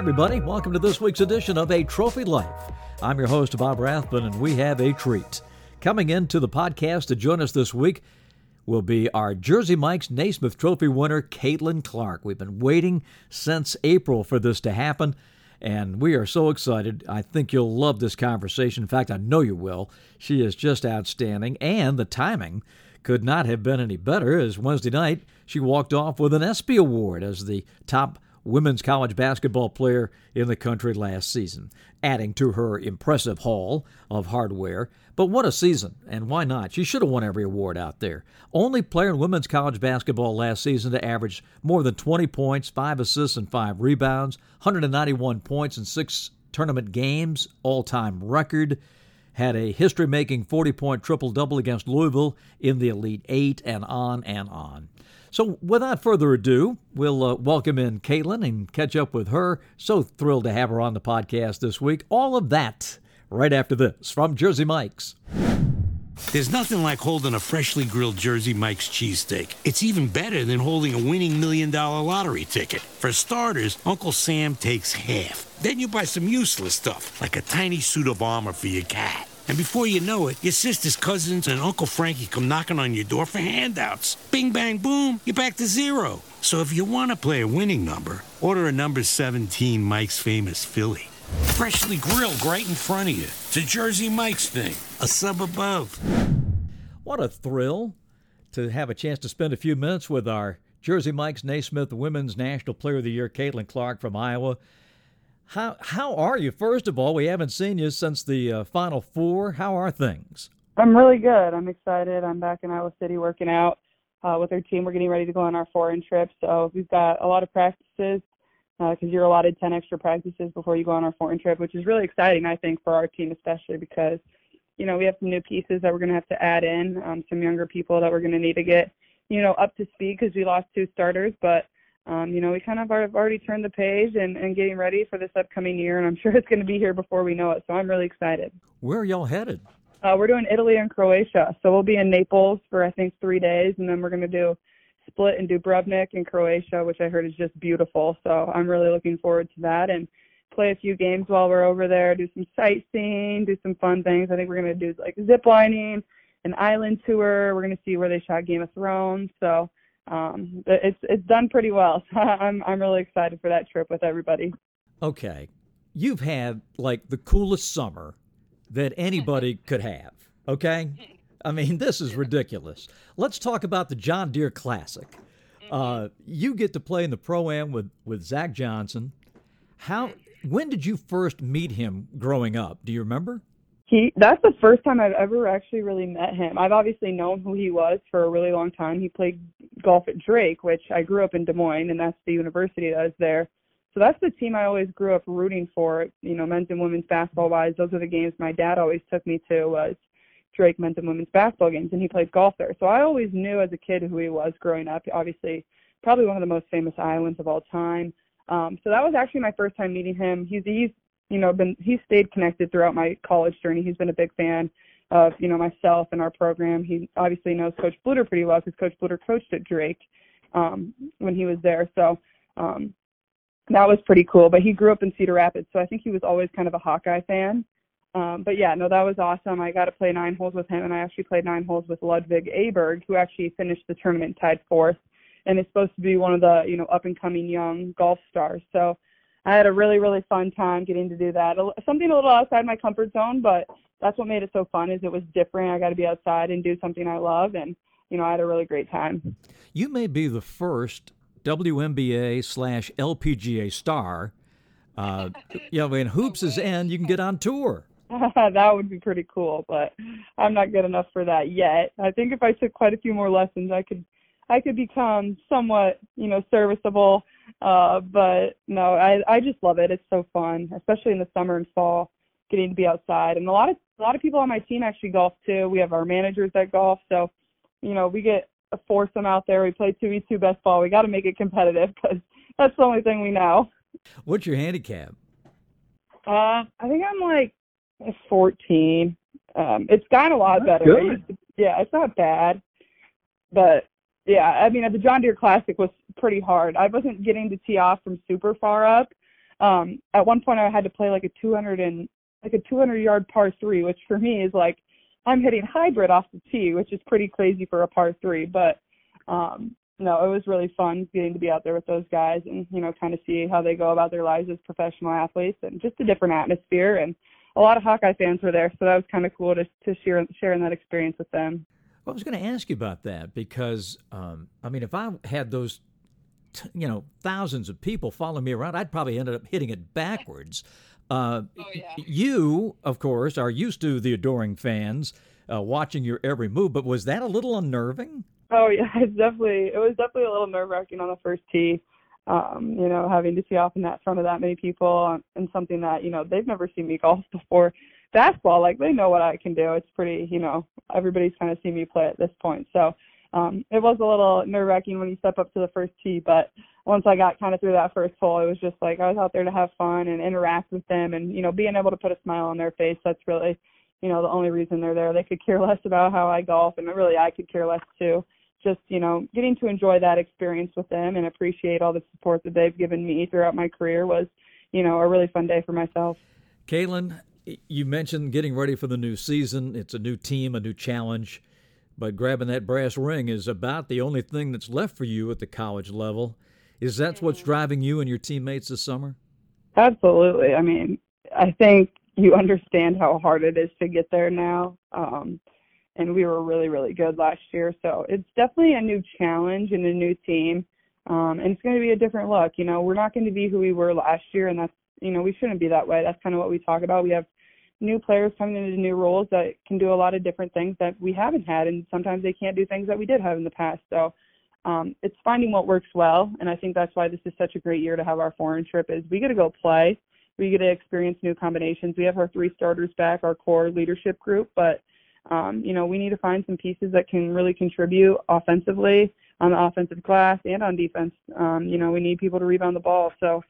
everybody. Welcome to this week's edition of A Trophy Life. I'm your host, Bob Rathbun, and we have a treat. Coming into the podcast to join us this week will be our Jersey Mike's Naismith Trophy winner, Caitlin Clark. We've been waiting since April for this to happen, and we are so excited. I think you'll love this conversation. In fact, I know you will. She is just outstanding, and the timing could not have been any better as Wednesday night she walked off with an ESPY Award as the top women's college basketball player in the country last season, adding to her impressive haul of hardware. But what a season, and why not? She should have won every award out there. Only player in women's college basketball last season to average more than 20 points, 5 assists, and 5 rebounds, 191 points in 6 tournament games, all time record. Had a history making 40 point triple double against Louisville in the Elite Eight, and on and on. So, without further ado, we'll uh, welcome in Caitlin and catch up with her. So thrilled to have her on the podcast this week. All of that right after this from Jersey Mike's. There's nothing like holding a freshly grilled Jersey Mike's cheesesteak. It's even better than holding a winning million dollar lottery ticket. For starters, Uncle Sam takes half. Then you buy some useless stuff, like a tiny suit of armor for your cat. And before you know it, your sister's cousins and Uncle Frankie come knocking on your door for handouts. Bing, bang, boom, you're back to zero. So if you want to play a winning number, order a number 17 Mike's Famous Philly. Freshly grilled right in front of you. It's a Jersey Mike's thing, a sub above. What a thrill to have a chance to spend a few minutes with our Jersey Mike's Naismith Women's National Player of the Year, Caitlin Clark from Iowa. How how are you? First of all, we haven't seen you since the uh, Final Four. How are things? I'm really good. I'm excited. I'm back in Iowa City working out uh, with our team. We're getting ready to go on our foreign trip, so we've got a lot of practices because uh, you're allotted 10 extra practices before you go on our foreign trip, which is really exciting, I think, for our team especially because you know we have some new pieces that we're going to have to add in, um, some younger people that we're going to need to get you know up to speed because we lost two starters, but um, you know, we kind of have already turned the page and, and getting ready for this upcoming year, and I'm sure it's going to be here before we know it. So I'm really excited. Where are y'all headed? Uh, we're doing Italy and Croatia. So we'll be in Naples for, I think, three days, and then we're going to do Split and Dubrovnik in Croatia, which I heard is just beautiful. So I'm really looking forward to that and play a few games while we're over there, do some sightseeing, do some fun things. I think we're going to do like zip lining, an island tour. We're going to see where they shot Game of Thrones. So um, it's it's done pretty well. So I'm I'm really excited for that trip with everybody. Okay, you've had like the coolest summer that anybody could have. Okay, I mean this is ridiculous. Let's talk about the John Deere Classic. Uh, you get to play in the pro am with with Zach Johnson. How? When did you first meet him growing up? Do you remember? He that's the first time I've ever actually really met him. I've obviously known who he was for a really long time. He played golf at Drake, which I grew up in Des Moines, and that's the university that is there. So that's the team I always grew up rooting for. You know, men's and women's basketball wise, those are the games my dad always took me to was Drake men's and women's basketball games, and he played golf there. So I always knew as a kid who he was growing up. Obviously, probably one of the most famous Iowans of all time. Um, so that was actually my first time meeting him. He's he's you know, been he's stayed connected throughout my college journey. He's been a big fan of you know myself and our program. He obviously knows Coach Bluder pretty well because Coach Bluder coached at Drake um, when he was there. So um, that was pretty cool. But he grew up in Cedar Rapids, so I think he was always kind of a Hawkeye fan. Um, but yeah, no, that was awesome. I got to play nine holes with him, and I actually played nine holes with Ludwig Aberg, who actually finished the tournament tied fourth, and is supposed to be one of the you know up and coming young golf stars. So I had a really, really fun time getting to do that. Something a little outside my comfort zone, but that's what made it so fun is it was different. I got to be outside and do something I love, and you know I had a really great time. You may be the first WNBA slash LPGA star. Uh, you know, when hoops is end, you can get on tour. that would be pretty cool, but I'm not good enough for that yet. I think if I took quite a few more lessons, I could I could become somewhat, you know, serviceable. Uh, but no, I I just love it. It's so fun, especially in the summer and fall, getting to be outside. And a lot of a lot of people on my team actually golf too. We have our managers that golf, so you know we get a foursome out there. We play two v two best ball. We got to make it competitive because that's the only thing we know. What's your handicap? Uh, I think I'm like 14. Um, it's gotten a lot That's better. Good. Yeah, it's not bad, but yeah, I mean, the John Deere Classic was pretty hard. I wasn't getting to tee off from super far up, um, at one point I had to play like a 200 and like a 200 yard par three, which for me is like I'm hitting hybrid off the tee, which is pretty crazy for a par three. But um, no, it was really fun getting to be out there with those guys and you know kind of see how they go about their lives as professional athletes and just a different atmosphere and a lot of Hawkeye fans were there, so that was kind of cool to to share sharing that experience with them. Well, I was going to ask you about that because um, I mean, if I had those you know thousands of people following me around, I'd probably ended up hitting it backwards. Uh, oh, yeah. You, of course, are used to the adoring fans uh, watching your every move, but was that a little unnerving? Oh yeah, it's definitely it was definitely a little nerve wracking on the first tee. Um, you know, having to tee off in that front of that many people and something that you know they've never seen me golf before. Basketball, like they know what I can do. It's pretty, you know, everybody's kind of seen me play at this point. So um, it was a little nerve wracking when you step up to the first tee, but once I got kind of through that first hole, it was just like I was out there to have fun and interact with them, and you know, being able to put a smile on their face. That's really, you know, the only reason they're there. They could care less about how I golf, and really I could care less too just you know getting to enjoy that experience with them and appreciate all the support that they've given me throughout my career was you know a really fun day for myself Caitlin, you mentioned getting ready for the new season it's a new team a new challenge but grabbing that brass ring is about the only thing that's left for you at the college level is that what's driving you and your teammates this summer absolutely i mean i think you understand how hard it is to get there now um and we were really really good last year. So it's definitely a new challenge and a new team, um, and it's going to be a different look. You know, we're not going to be who we were last year, and that's you know we shouldn't be that way. That's kind of what we talk about. We have new players coming into new roles that can do a lot of different things that we haven't had, and sometimes they can't do things that we did have in the past. So um, it's finding what works well, and I think that's why this is such a great year to have our foreign trip. Is we get to go play, we get to experience new combinations. We have our three starters back, our core leadership group, but um, you know, we need to find some pieces that can really contribute offensively on the offensive glass and on defense. Um, you know, we need people to rebound the ball. So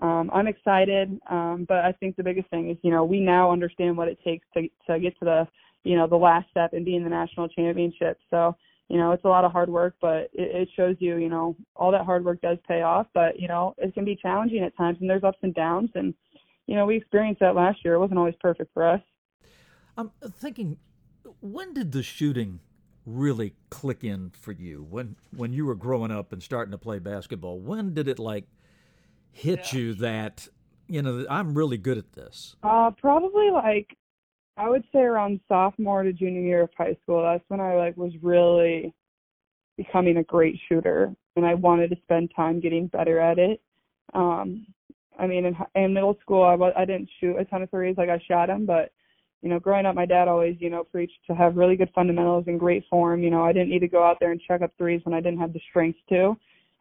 um, I'm excited, um, but I think the biggest thing is, you know, we now understand what it takes to to get to the, you know, the last step and be in the national championship. So, you know, it's a lot of hard work, but it, it shows you, you know, all that hard work does pay off. But you know, it can be challenging at times, and there's ups and downs, and you know, we experienced that last year. It wasn't always perfect for us. I'm thinking when did the shooting really click in for you? When when you were growing up and starting to play basketball, when did it like hit yeah. you that you know I'm really good at this? Uh, probably like I would say around sophomore to junior year of high school. That's when I like was really becoming a great shooter, and I wanted to spend time getting better at it. Um, I mean, in, in middle school, I was I didn't shoot a ton of threes. Like I shot them, but you know, growing up, my dad always, you know, preached to have really good fundamentals and great form. You know, I didn't need to go out there and check up threes when I didn't have the strength to.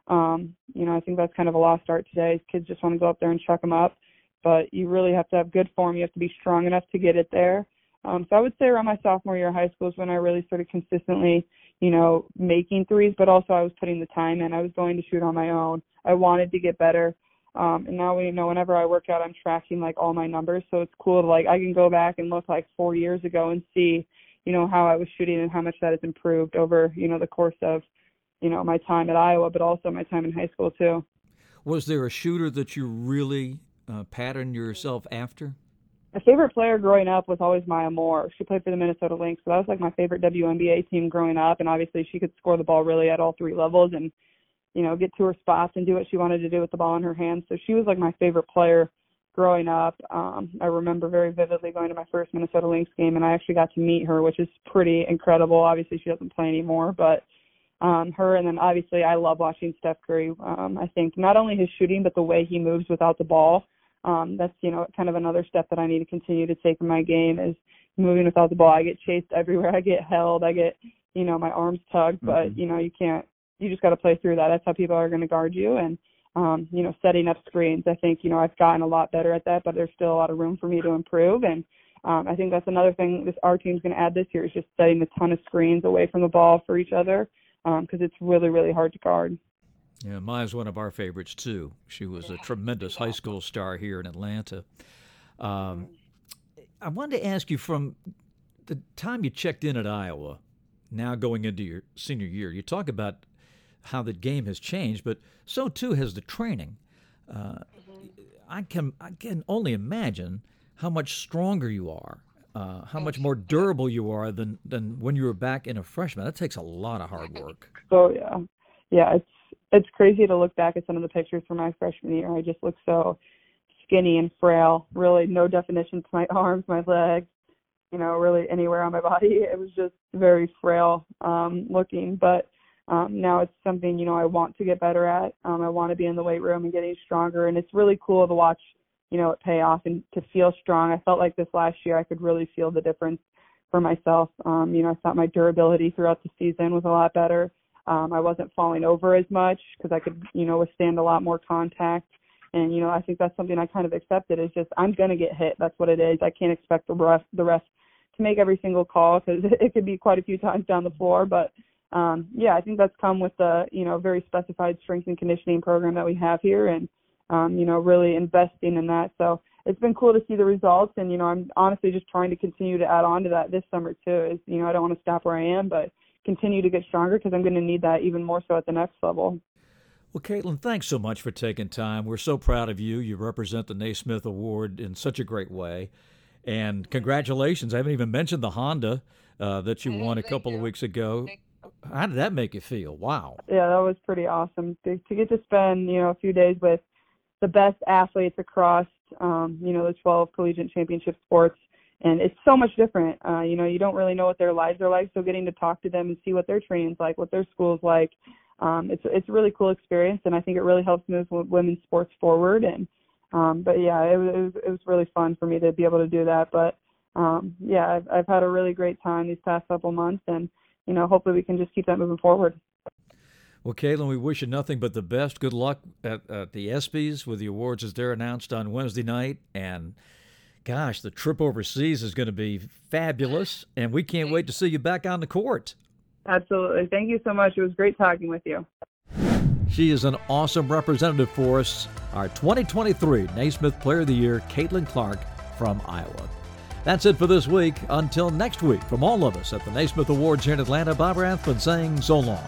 Um, you know, I think that's kind of a lost art today. Kids just want to go up there and chuck them up, but you really have to have good form. You have to be strong enough to get it there. Um, so I would say around my sophomore year of high school is when I really started consistently, you know, making threes, but also I was putting the time in. I was going to shoot on my own. I wanted to get better. Um, and now we know whenever I work out, I'm tracking like all my numbers. So it's cool to like I can go back and look like four years ago and see, you know, how I was shooting and how much that has improved over, you know, the course of, you know, my time at Iowa, but also my time in high school too. Was there a shooter that you really uh, patterned yourself after? My favorite player growing up was always Maya Moore. She played for the Minnesota Lynx, so that was like my favorite WNBA team growing up. And obviously, she could score the ball really at all three levels. And you know, get to her spots and do what she wanted to do with the ball in her hands. So she was like my favorite player growing up. Um, I remember very vividly going to my first Minnesota Lynx game, and I actually got to meet her, which is pretty incredible. Obviously, she doesn't play anymore, but um, her, and then obviously, I love watching Steph Curry. Um, I think not only his shooting, but the way he moves without the ball. Um, that's you know kind of another step that I need to continue to take in my game is moving without the ball. I get chased everywhere. I get held. I get you know my arms tugged, but mm-hmm. you know you can't you just got to play through that. That's how people are going to guard you. And, um, you know, setting up screens. I think, you know, I've gotten a lot better at that, but there's still a lot of room for me to improve. And um, I think that's another thing this our team's going to add this year is just setting a ton of screens away from the ball for each other because um, it's really, really hard to guard. Yeah, Maya's one of our favorites too. She was a tremendous high school star here in Atlanta. Um, I wanted to ask you from the time you checked in at Iowa, now going into your senior year, you talk about how the game has changed, but so too has the training. uh, I can I can only imagine how much stronger you are, uh, how much more durable you are than than when you were back in a freshman. That takes a lot of hard work. Oh yeah, yeah. It's it's crazy to look back at some of the pictures from my freshman year. I just look so skinny and frail. Really, no definition to my arms, my legs, you know, really anywhere on my body. It was just very frail um, looking. But um, now it's something you know I want to get better at. Um, I want to be in the weight room and getting stronger, and it's really cool to watch you know it pay off and to feel strong. I felt like this last year I could really feel the difference for myself. Um, you know, I thought my durability throughout the season was a lot better. Um, I wasn't falling over as much because I could, you know, withstand a lot more contact. And you know, I think that's something I kind of accepted. Is just I'm gonna get hit. That's what it is. I can't expect the rest the rest to make every single call because it could be quite a few times down the floor. But um, yeah, I think that's come with the you know very specified strength and conditioning program that we have here, and um, you know really investing in that. So it's been cool to see the results, and you know I'm honestly just trying to continue to add on to that this summer too. Is you know I don't want to stop where I am, but continue to get stronger because I'm going to need that even more so at the next level. Well, Caitlin, thanks so much for taking time. We're so proud of you. You represent the Naismith Award in such a great way. And congratulations. I haven't even mentioned the Honda uh, that you won a couple of weeks ago. How did that make you feel? Wow. Yeah, that was pretty awesome to, to get to spend, you know, a few days with the best athletes across, um, you know, the 12 collegiate championship sports. And it's so much different. Uh, you know, you don't really know what their lives are like. So getting to talk to them and see what their training's like, what their school's like, um, it's it's a really cool experience. And I think it really helps move women's sports forward. And um, but yeah, it was, it was it was really fun for me to be able to do that. But um, yeah, I've, I've had a really great time these past couple months, and you know, hopefully we can just keep that moving forward. Well, Caitlin, we wish you nothing but the best. Good luck at, at the ESPYS with the awards as they're announced on Wednesday night. And gosh, the trip overseas is going to be fabulous. And we can't wait to see you back on the court. Absolutely. Thank you so much. It was great talking with you. She is an awesome representative for us, our 2023 Naismith Player of the Year, Caitlin Clark from Iowa. That's it for this week. Until next week, from all of us at the Naismith Awards here in Atlanta, Bob Rathbun saying so long.